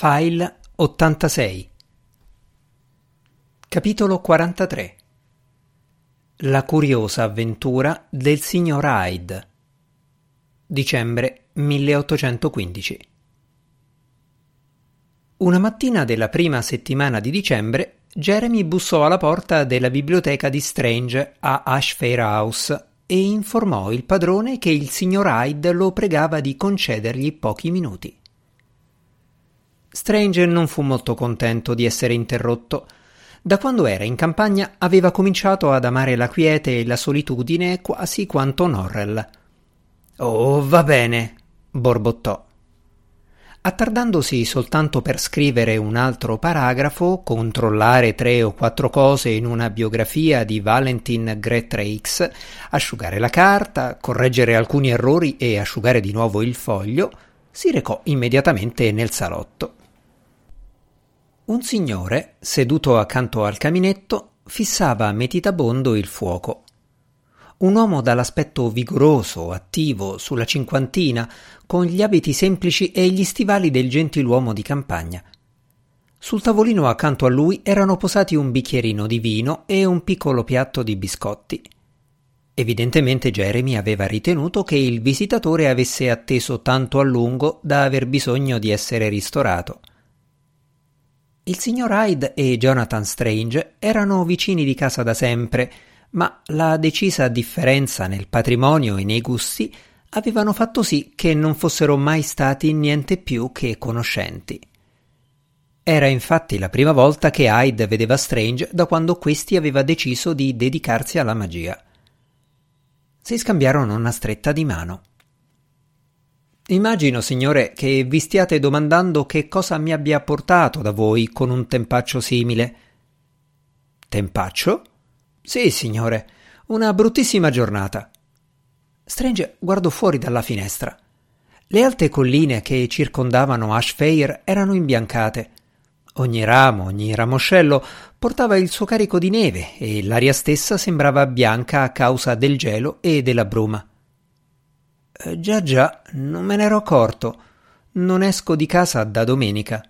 File 86 Capitolo 43 La curiosa avventura del signor Hyde. Dicembre 1815 Una mattina della prima settimana di dicembre Jeremy bussò alla porta della biblioteca di Strange a Ashfair House e informò il padrone che il signor Hyde lo pregava di concedergli pochi minuti. Strange non fu molto contento di essere interrotto. Da quando era in campagna aveva cominciato ad amare la quiete e la solitudine quasi quanto Norrell. Oh, va bene, borbottò. Attardandosi soltanto per scrivere un altro paragrafo, controllare tre o quattro cose in una biografia di Valentin Gretreix, asciugare la carta, correggere alcuni errori e asciugare di nuovo il foglio, si recò immediatamente nel salotto. Un signore, seduto accanto al caminetto, fissava meditabondo il fuoco. Un uomo dall'aspetto vigoroso, attivo, sulla cinquantina, con gli abiti semplici e gli stivali del gentiluomo di campagna. Sul tavolino accanto a lui erano posati un bicchierino di vino e un piccolo piatto di biscotti. Evidentemente Jeremy aveva ritenuto che il visitatore avesse atteso tanto a lungo da aver bisogno di essere ristorato. Il signor Hyde e Jonathan Strange erano vicini di casa da sempre, ma la decisa differenza nel patrimonio e nei gusti avevano fatto sì che non fossero mai stati niente più che conoscenti. Era infatti la prima volta che Hyde vedeva Strange da quando questi aveva deciso di dedicarsi alla magia. Si scambiarono una stretta di mano. Immagino, signore, che vi stiate domandando che cosa mi abbia portato da voi con un tempaccio simile. Tempaccio? Sì, signore, una bruttissima giornata. Strange guardò fuori dalla finestra. Le alte colline che circondavano Ashfair erano imbiancate. Ogni ramo, ogni ramoscello portava il suo carico di neve e l'aria stessa sembrava bianca a causa del gelo e della bruma. Eh, già già, non me ne ero accorto. Non esco di casa da domenica.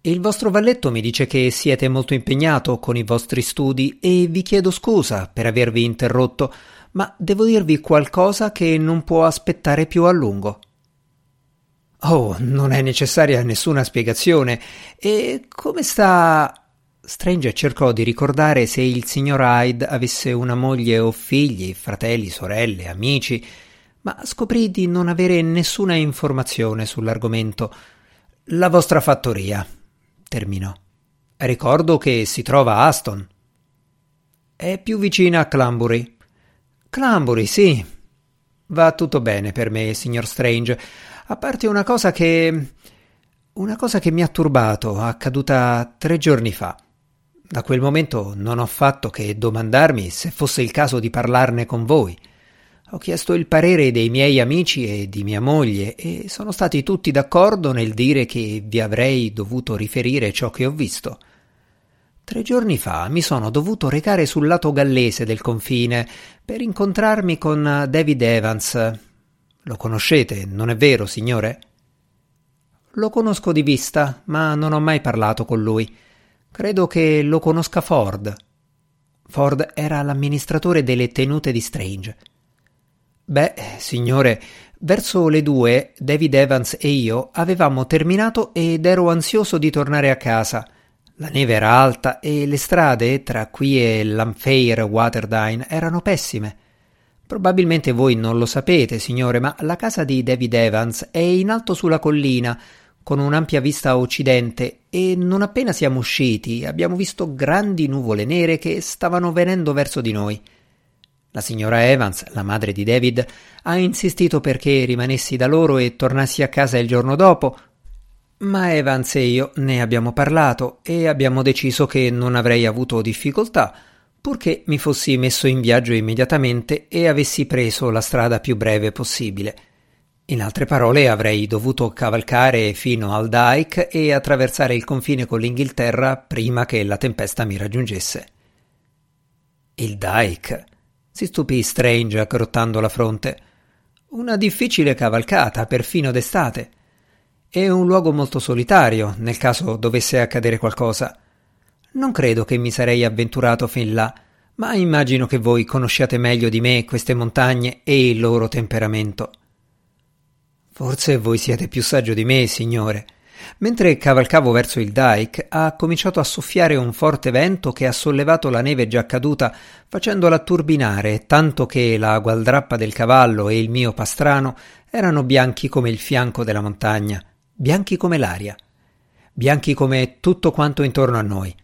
Il vostro valletto mi dice che siete molto impegnato con i vostri studi e vi chiedo scusa per avervi interrotto, ma devo dirvi qualcosa che non può aspettare più a lungo. Oh, non è necessaria nessuna spiegazione. E come sta. Strange cercò di ricordare se il signor Hyde avesse una moglie o figli, fratelli, sorelle, amici ma scoprì di non avere nessuna informazione sull'argomento. La vostra fattoria, terminò. Ricordo che si trova a Aston. È più vicina a Clambury. Clambury, sì. Va tutto bene per me, signor Strange, a parte una cosa che. una cosa che mi ha turbato, accaduta tre giorni fa. Da quel momento non ho fatto che domandarmi se fosse il caso di parlarne con voi. Ho chiesto il parere dei miei amici e di mia moglie e sono stati tutti d'accordo nel dire che vi avrei dovuto riferire ciò che ho visto. Tre giorni fa mi sono dovuto recare sul lato gallese del confine per incontrarmi con David Evans. Lo conoscete, non è vero, signore? Lo conosco di vista, ma non ho mai parlato con lui. Credo che lo conosca Ford. Ford era l'amministratore delle tenute di Strange. Beh, signore, verso le due David Evans e io avevamo terminato ed ero ansioso di tornare a casa. La neve era alta e le strade tra qui e Lamfair Waterdine erano pessime. Probabilmente voi non lo sapete, signore, ma la casa di David Evans è in alto sulla collina, con un'ampia vista a occidente, e non appena siamo usciti abbiamo visto grandi nuvole nere che stavano venendo verso di noi. La signora Evans, la madre di David, ha insistito perché rimanessi da loro e tornassi a casa il giorno dopo, ma Evans e io ne abbiamo parlato e abbiamo deciso che non avrei avuto difficoltà, purché mi fossi messo in viaggio immediatamente e avessi preso la strada più breve possibile. In altre parole, avrei dovuto cavalcare fino al Dyke e attraversare il confine con l'Inghilterra prima che la tempesta mi raggiungesse. Il Dyke si stupì Strange aggrottando la fronte. Una difficile cavalcata, perfino d'estate. è un luogo molto solitario nel caso dovesse accadere qualcosa. Non credo che mi sarei avventurato fin là, ma immagino che voi conosciate meglio di me queste montagne e il loro temperamento. Forse voi siete più saggio di me, signore. Mentre cavalcavo verso il dike, ha cominciato a soffiare un forte vento che ha sollevato la neve già caduta, facendola turbinare, tanto che la gualdrappa del cavallo e il mio pastrano erano bianchi come il fianco della montagna bianchi come l'aria, bianchi come tutto quanto intorno a noi.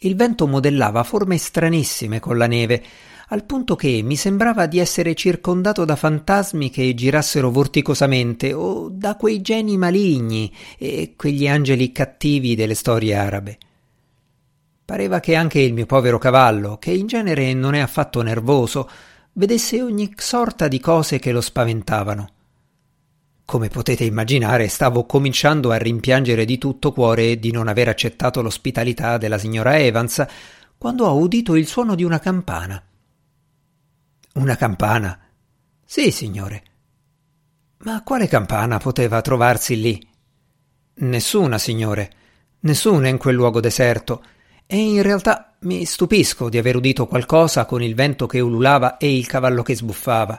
Il vento modellava forme stranissime con la neve, al punto che mi sembrava di essere circondato da fantasmi che girassero vorticosamente o da quei geni maligni e quegli angeli cattivi delle storie arabe. Pareva che anche il mio povero cavallo, che in genere non è affatto nervoso, vedesse ogni sorta di cose che lo spaventavano. Come potete immaginare, stavo cominciando a rimpiangere di tutto cuore di non aver accettato l'ospitalità della signora Evans quando ho udito il suono di una campana. Una campana? Sì, signore. Ma quale campana poteva trovarsi lì? Nessuna, signore. Nessuna in quel luogo deserto. E in realtà mi stupisco di aver udito qualcosa con il vento che ululava e il cavallo che sbuffava.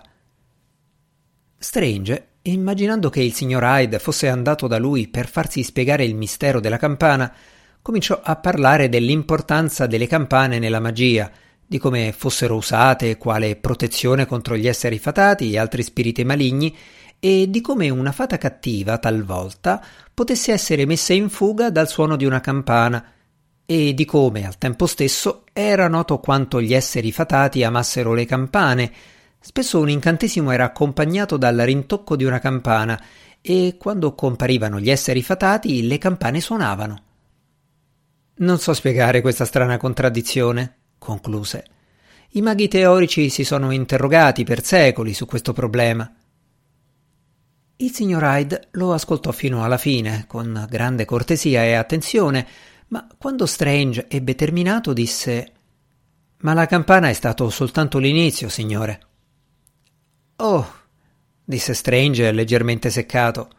Strange immaginando che il signor Hyde fosse andato da lui per farsi spiegare il mistero della campana, cominciò a parlare dell'importanza delle campane nella magia, di come fossero usate quale protezione contro gli esseri fatati e altri spiriti maligni, e di come una fata cattiva, talvolta, potesse essere messa in fuga dal suono di una campana, e di come, al tempo stesso, era noto quanto gli esseri fatati amassero le campane, Spesso un incantesimo era accompagnato dal rintocco di una campana e quando comparivano gli esseri fatati le campane suonavano. Non so spiegare questa strana contraddizione, concluse. I maghi teorici si sono interrogati per secoli su questo problema. Il signor Hyde lo ascoltò fino alla fine, con grande cortesia e attenzione, ma quando Strange ebbe terminato disse Ma la campana è stato soltanto l'inizio, signore. Oh, disse Strange leggermente seccato.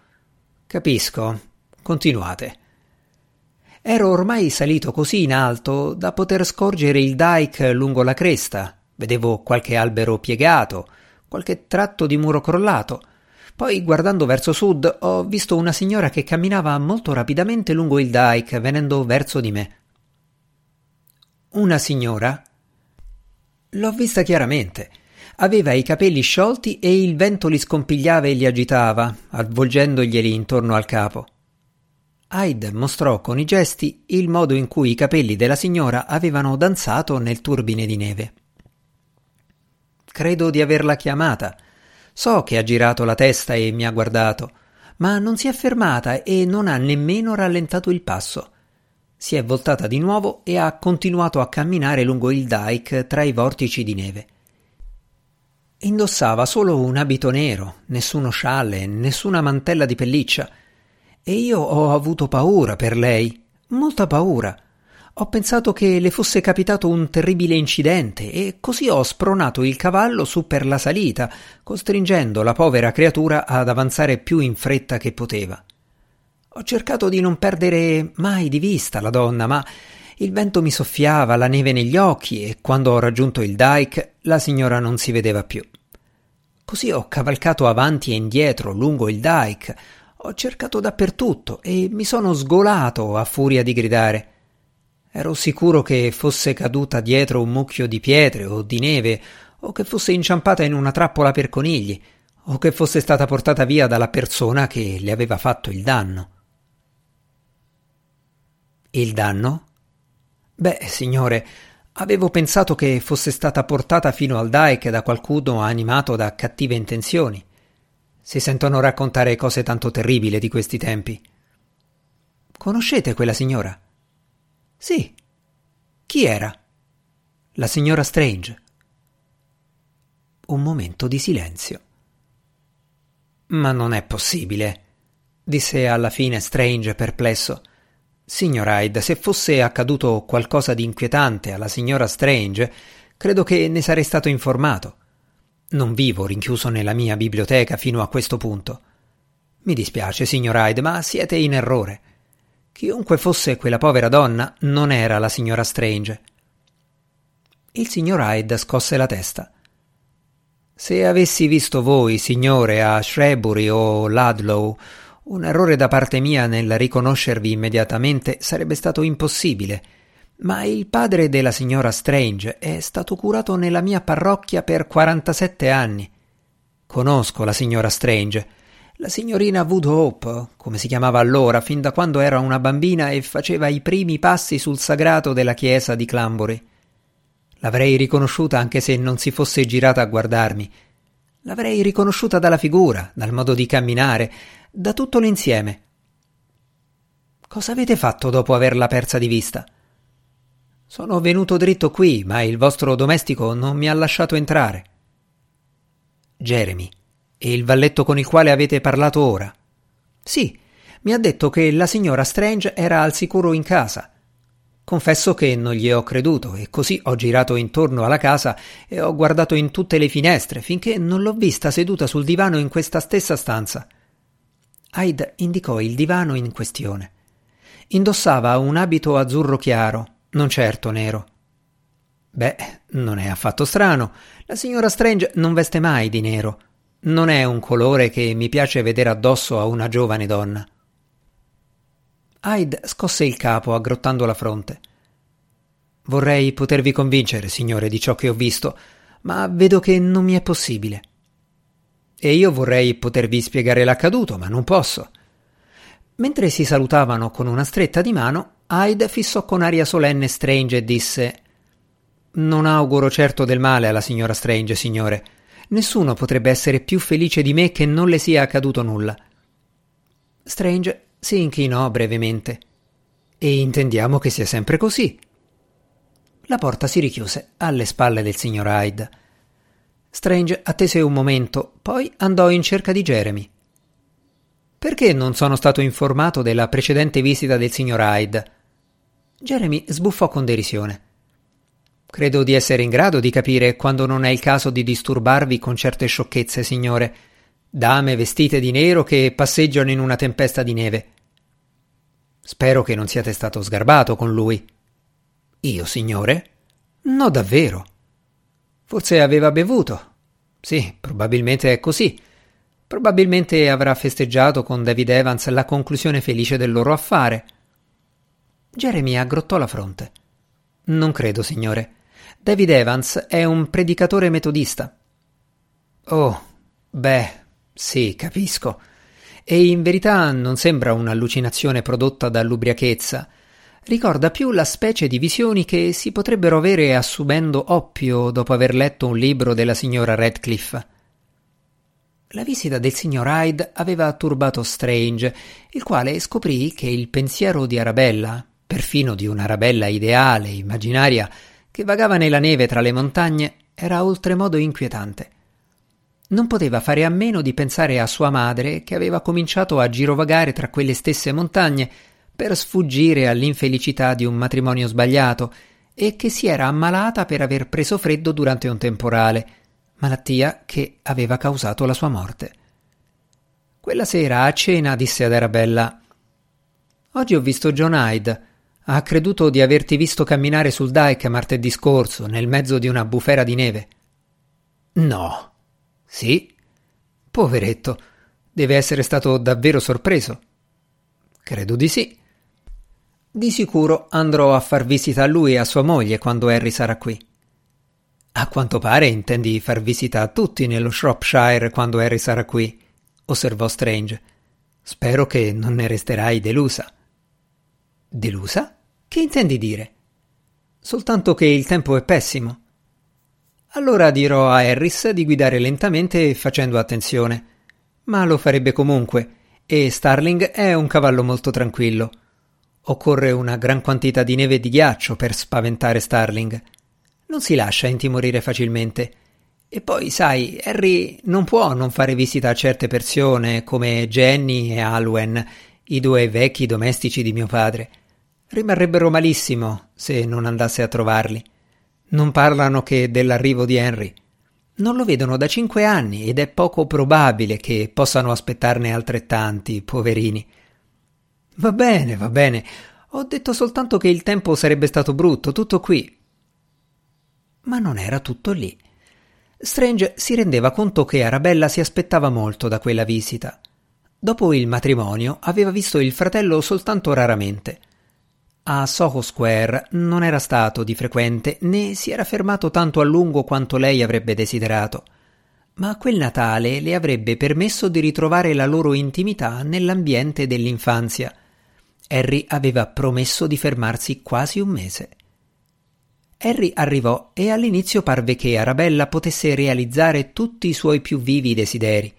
Capisco. Continuate. Ero ormai salito così in alto da poter scorgere il dike lungo la cresta. Vedevo qualche albero piegato, qualche tratto di muro crollato. Poi, guardando verso sud, ho visto una signora che camminava molto rapidamente lungo il dike, venendo verso di me. Una signora? L'ho vista chiaramente. Aveva i capelli sciolti e il vento li scompigliava e li agitava, avvolgendoglieli intorno al capo. Hyde mostrò con i gesti il modo in cui i capelli della signora avevano danzato nel turbine di neve. Credo di averla chiamata. So che ha girato la testa e mi ha guardato, ma non si è fermata e non ha nemmeno rallentato il passo. Si è voltata di nuovo e ha continuato a camminare lungo il dike tra i vortici di neve. Indossava solo un abito nero, nessuno scialle, nessuna mantella di pelliccia. E io ho avuto paura per lei, molta paura. Ho pensato che le fosse capitato un terribile incidente e così ho spronato il cavallo su per la salita, costringendo la povera creatura ad avanzare più in fretta che poteva. Ho cercato di non perdere mai di vista la donna, ma il vento mi soffiava la neve negli occhi e quando ho raggiunto il dike la signora non si vedeva più. Così ho cavalcato avanti e indietro lungo il dike, ho cercato dappertutto e mi sono sgolato a furia di gridare. Ero sicuro che fosse caduta dietro un mucchio di pietre o di neve, o che fosse inciampata in una trappola per conigli, o che fosse stata portata via dalla persona che le aveva fatto il danno. Il danno? Beh, signore, avevo pensato che fosse stata portata fino al Daek da qualcuno animato da cattive intenzioni. Si sentono raccontare cose tanto terribili di questi tempi. Conoscete quella signora? Sì. Chi era? La signora Strange. Un momento di silenzio. Ma non è possibile, disse alla fine Strange perplesso. Signor Hyde, se fosse accaduto qualcosa di inquietante alla signora Strange, credo che ne sarei stato informato. Non vivo rinchiuso nella mia biblioteca fino a questo punto. Mi dispiace, signor Hyde, ma siete in errore. Chiunque fosse quella povera donna, non era la signora Strange. Il signor Hyde scosse la testa. Se avessi visto voi, signore, a Shrewsbury o Ludlow, un errore da parte mia nel riconoscervi immediatamente sarebbe stato impossibile, ma il padre della signora Strange è stato curato nella mia parrocchia per 47 anni. Conosco la signora Strange, la signorina Woodhope, come si chiamava allora, fin da quando era una bambina e faceva i primi passi sul sagrato della chiesa di Clambury. L'avrei riconosciuta anche se non si fosse girata a guardarmi. L'avrei riconosciuta dalla figura, dal modo di camminare, da tutto l'insieme. Cosa avete fatto dopo averla persa di vista? Sono venuto dritto qui, ma il vostro domestico non mi ha lasciato entrare. Jeremy, e il valletto con il quale avete parlato ora? Sì, mi ha detto che la signora Strange era al sicuro in casa Confesso che non gli ho creduto e così ho girato intorno alla casa e ho guardato in tutte le finestre finché non l'ho vista seduta sul divano in questa stessa stanza. Hyde indicò il divano in questione. Indossava un abito azzurro chiaro, non certo nero. Beh, non è affatto strano. La signora Strange non veste mai di nero. Non è un colore che mi piace vedere addosso a una giovane donna. Hyde scosse il capo aggrottando la fronte. Vorrei potervi convincere, signore, di ciò che ho visto, ma vedo che non mi è possibile. E io vorrei potervi spiegare l'accaduto, ma non posso. Mentre si salutavano con una stretta di mano, Hyde fissò con aria solenne Strange e disse Non auguro certo del male alla signora Strange, signore. Nessuno potrebbe essere più felice di me che non le sia accaduto nulla. Strange si inchinò brevemente. E intendiamo che sia sempre così. La porta si richiuse alle spalle del signor Hyde. Strange attese un momento, poi andò in cerca di Jeremy. Perché non sono stato informato della precedente visita del signor Hyde? Jeremy sbuffò con derisione. Credo di essere in grado di capire quando non è il caso di disturbarvi con certe sciocchezze, signore dame vestite di nero che passeggiano in una tempesta di neve. Spero che non siate stato sgarbato con lui. Io, signore? No, davvero. Forse aveva bevuto. Sì, probabilmente è così. Probabilmente avrà festeggiato con David Evans la conclusione felice del loro affare. Jeremy aggrottò la fronte. Non credo, signore. David Evans è un predicatore metodista. Oh, beh, sì, capisco. E in verità non sembra un'allucinazione prodotta dall'ubriachezza. Ricorda più la specie di visioni che si potrebbero avere assumendo oppio dopo aver letto un libro della signora Radcliffe. La visita del signor Hyde aveva turbato Strange, il quale scoprì che il pensiero di Arabella, perfino di un'Arabella ideale, immaginaria, che vagava nella neve tra le montagne, era oltremodo inquietante. Non poteva fare a meno di pensare a sua madre che aveva cominciato a girovagare tra quelle stesse montagne per sfuggire all'infelicità di un matrimonio sbagliato e che si era ammalata per aver preso freddo durante un temporale, malattia che aveva causato la sua morte. Quella sera a cena disse ad Arabella Oggi ho visto John Hyde. Ha creduto di averti visto camminare sul dike martedì scorso, nel mezzo di una bufera di neve. No, sì. Poveretto. Deve essere stato davvero sorpreso. Credo di sì. Di sicuro andrò a far visita a lui e a sua moglie quando Harry sarà qui. A quanto pare intendi far visita a tutti nello Shropshire quando Harry sarà qui, osservò Strange. Spero che non ne resterai delusa. Delusa? Che intendi dire? Soltanto che il tempo è pessimo. Allora dirò a Harris di guidare lentamente e facendo attenzione. Ma lo farebbe comunque, e Starling è un cavallo molto tranquillo. Occorre una gran quantità di neve e di ghiaccio per spaventare Starling. Non si lascia intimorire facilmente. E poi, sai, Harry non può non fare visita a certe persone come Jenny e Alwen, i due vecchi domestici di mio padre. Rimarrebbero malissimo se non andasse a trovarli. Non parlano che dell'arrivo di Henry. Non lo vedono da cinque anni ed è poco probabile che possano aspettarne altrettanti, poverini. Va bene, va bene. Ho detto soltanto che il tempo sarebbe stato brutto, tutto qui. Ma non era tutto lì. Strange si rendeva conto che Arabella si aspettava molto da quella visita. Dopo il matrimonio aveva visto il fratello soltanto raramente. A Soho Square non era stato di frequente né si era fermato tanto a lungo quanto lei avrebbe desiderato, ma quel Natale le avrebbe permesso di ritrovare la loro intimità nell'ambiente dell'infanzia. Harry aveva promesso di fermarsi quasi un mese. Harry arrivò e all'inizio parve che Arabella potesse realizzare tutti i suoi più vivi desideri.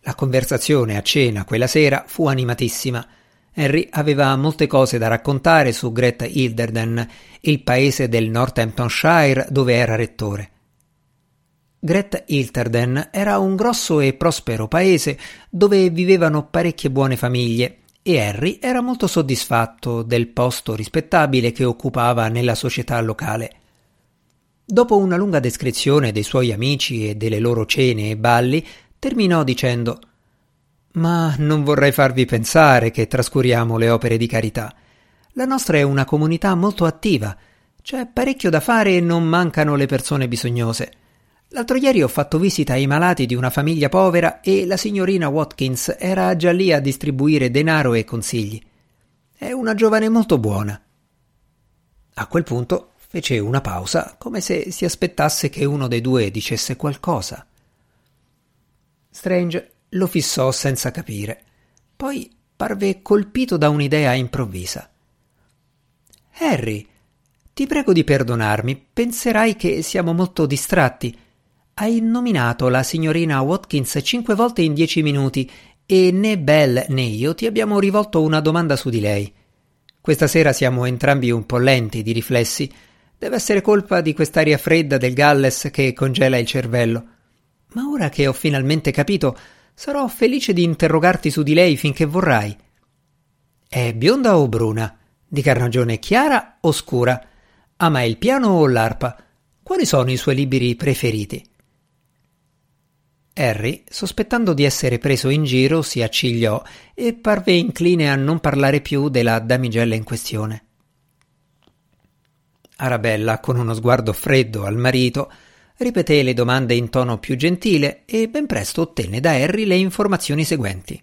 La conversazione a cena quella sera fu animatissima Henry aveva molte cose da raccontare su Great Hilderden, il paese del Northamptonshire dove era rettore. Great Hilderden era un grosso e prospero paese dove vivevano parecchie buone famiglie e Harry era molto soddisfatto del posto rispettabile che occupava nella società locale. Dopo una lunga descrizione dei suoi amici e delle loro cene e balli, terminò dicendo ma non vorrei farvi pensare che trascuriamo le opere di carità. La nostra è una comunità molto attiva. C'è parecchio da fare e non mancano le persone bisognose. L'altro ieri ho fatto visita ai malati di una famiglia povera e la signorina Watkins era già lì a distribuire denaro e consigli. È una giovane molto buona. A quel punto fece una pausa, come se si aspettasse che uno dei due dicesse qualcosa. Strange lo fissò senza capire. Poi parve colpito da un'idea improvvisa. Harry, ti prego di perdonarmi, penserai che siamo molto distratti. Hai nominato la signorina Watkins cinque volte in dieci minuti e né Bell né io ti abbiamo rivolto una domanda su di lei. Questa sera siamo entrambi un po' lenti di riflessi. Deve essere colpa di quest'aria fredda del Galles che congela il cervello. Ma ora che ho finalmente capito, Sarò felice di interrogarti su di lei finché vorrai. È bionda o bruna? Di carnagione chiara o scura? Ama il piano o l'arpa? Quali sono i suoi libri preferiti? Harry, sospettando di essere preso in giro, si accigliò e parve incline a non parlare più della damigella in questione. Arabella, con uno sguardo freddo al marito, ripeté le domande in tono più gentile e ben presto ottenne da Harry le informazioni seguenti.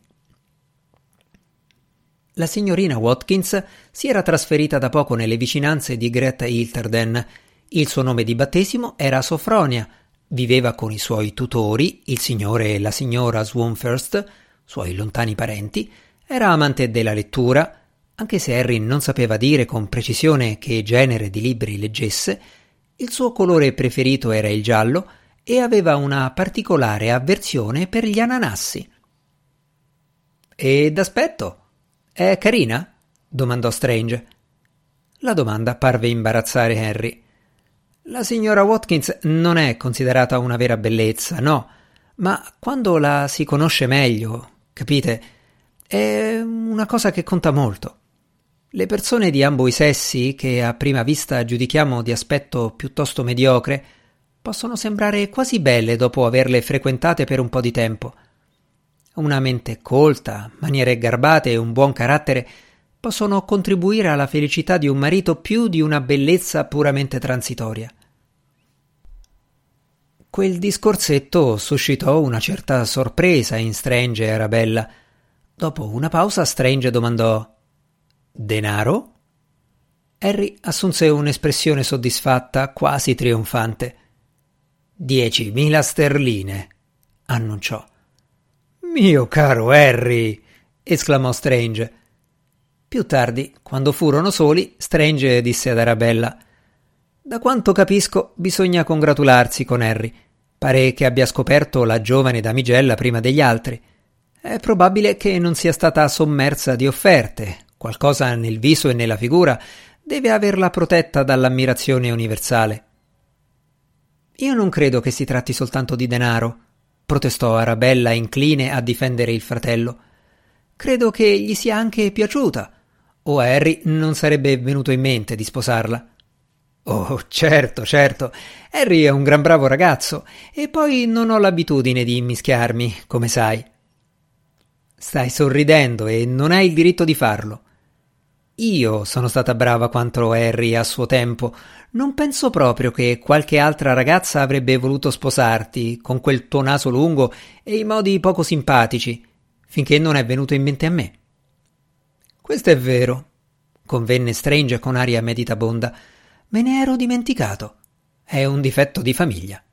La signorina Watkins si era trasferita da poco nelle vicinanze di Greta Hilterden. Il suo nome di battesimo era Sofronia. Viveva con i suoi tutori, il signore e la signora Swanfirst, suoi lontani parenti. Era amante della lettura, anche se Harry non sapeva dire con precisione che genere di libri leggesse, il suo colore preferito era il giallo e aveva una particolare avversione per gli ananassi. E d'aspetto? È carina? domandò Strange. La domanda parve imbarazzare Harry. La signora Watkins non è considerata una vera bellezza, no, ma quando la si conosce meglio, capite, è una cosa che conta molto. Le persone di ambo i sessi, che a prima vista giudichiamo di aspetto piuttosto mediocre, possono sembrare quasi belle dopo averle frequentate per un po' di tempo. Una mente colta, maniere garbate e un buon carattere possono contribuire alla felicità di un marito più di una bellezza puramente transitoria. Quel discorsetto suscitò una certa sorpresa in Strange e Arabella. Dopo una pausa Strange domandò Denaro? Harry assunse un'espressione soddisfatta, quasi trionfante. Diecimila sterline, annunciò. Mio caro Harry! esclamò Strange. Più tardi, quando furono soli, Strange disse ad Arabella: Da quanto capisco, bisogna congratularsi con Harry. Pare che abbia scoperto la giovane damigella prima degli altri. È probabile che non sia stata sommersa di offerte, qualcosa nel viso e nella figura deve averla protetta dall'ammirazione universale. Io non credo che si tratti soltanto di denaro, protestò Arabella incline a difendere il fratello. Credo che gli sia anche piaciuta, o a Harry non sarebbe venuto in mente di sposarla. Oh, certo, certo. Harry è un gran bravo ragazzo e poi non ho l'abitudine di immischiarmi, come sai. Stai sorridendo e non hai il diritto di farlo. Io sono stata brava quanto Harry a suo tempo. Non penso proprio che qualche altra ragazza avrebbe voluto sposarti con quel tuo naso lungo e i modi poco simpatici, finché non è venuto in mente a me. Questo è vero, convenne Strange con aria meditabonda. Me ne ero dimenticato. È un difetto di famiglia.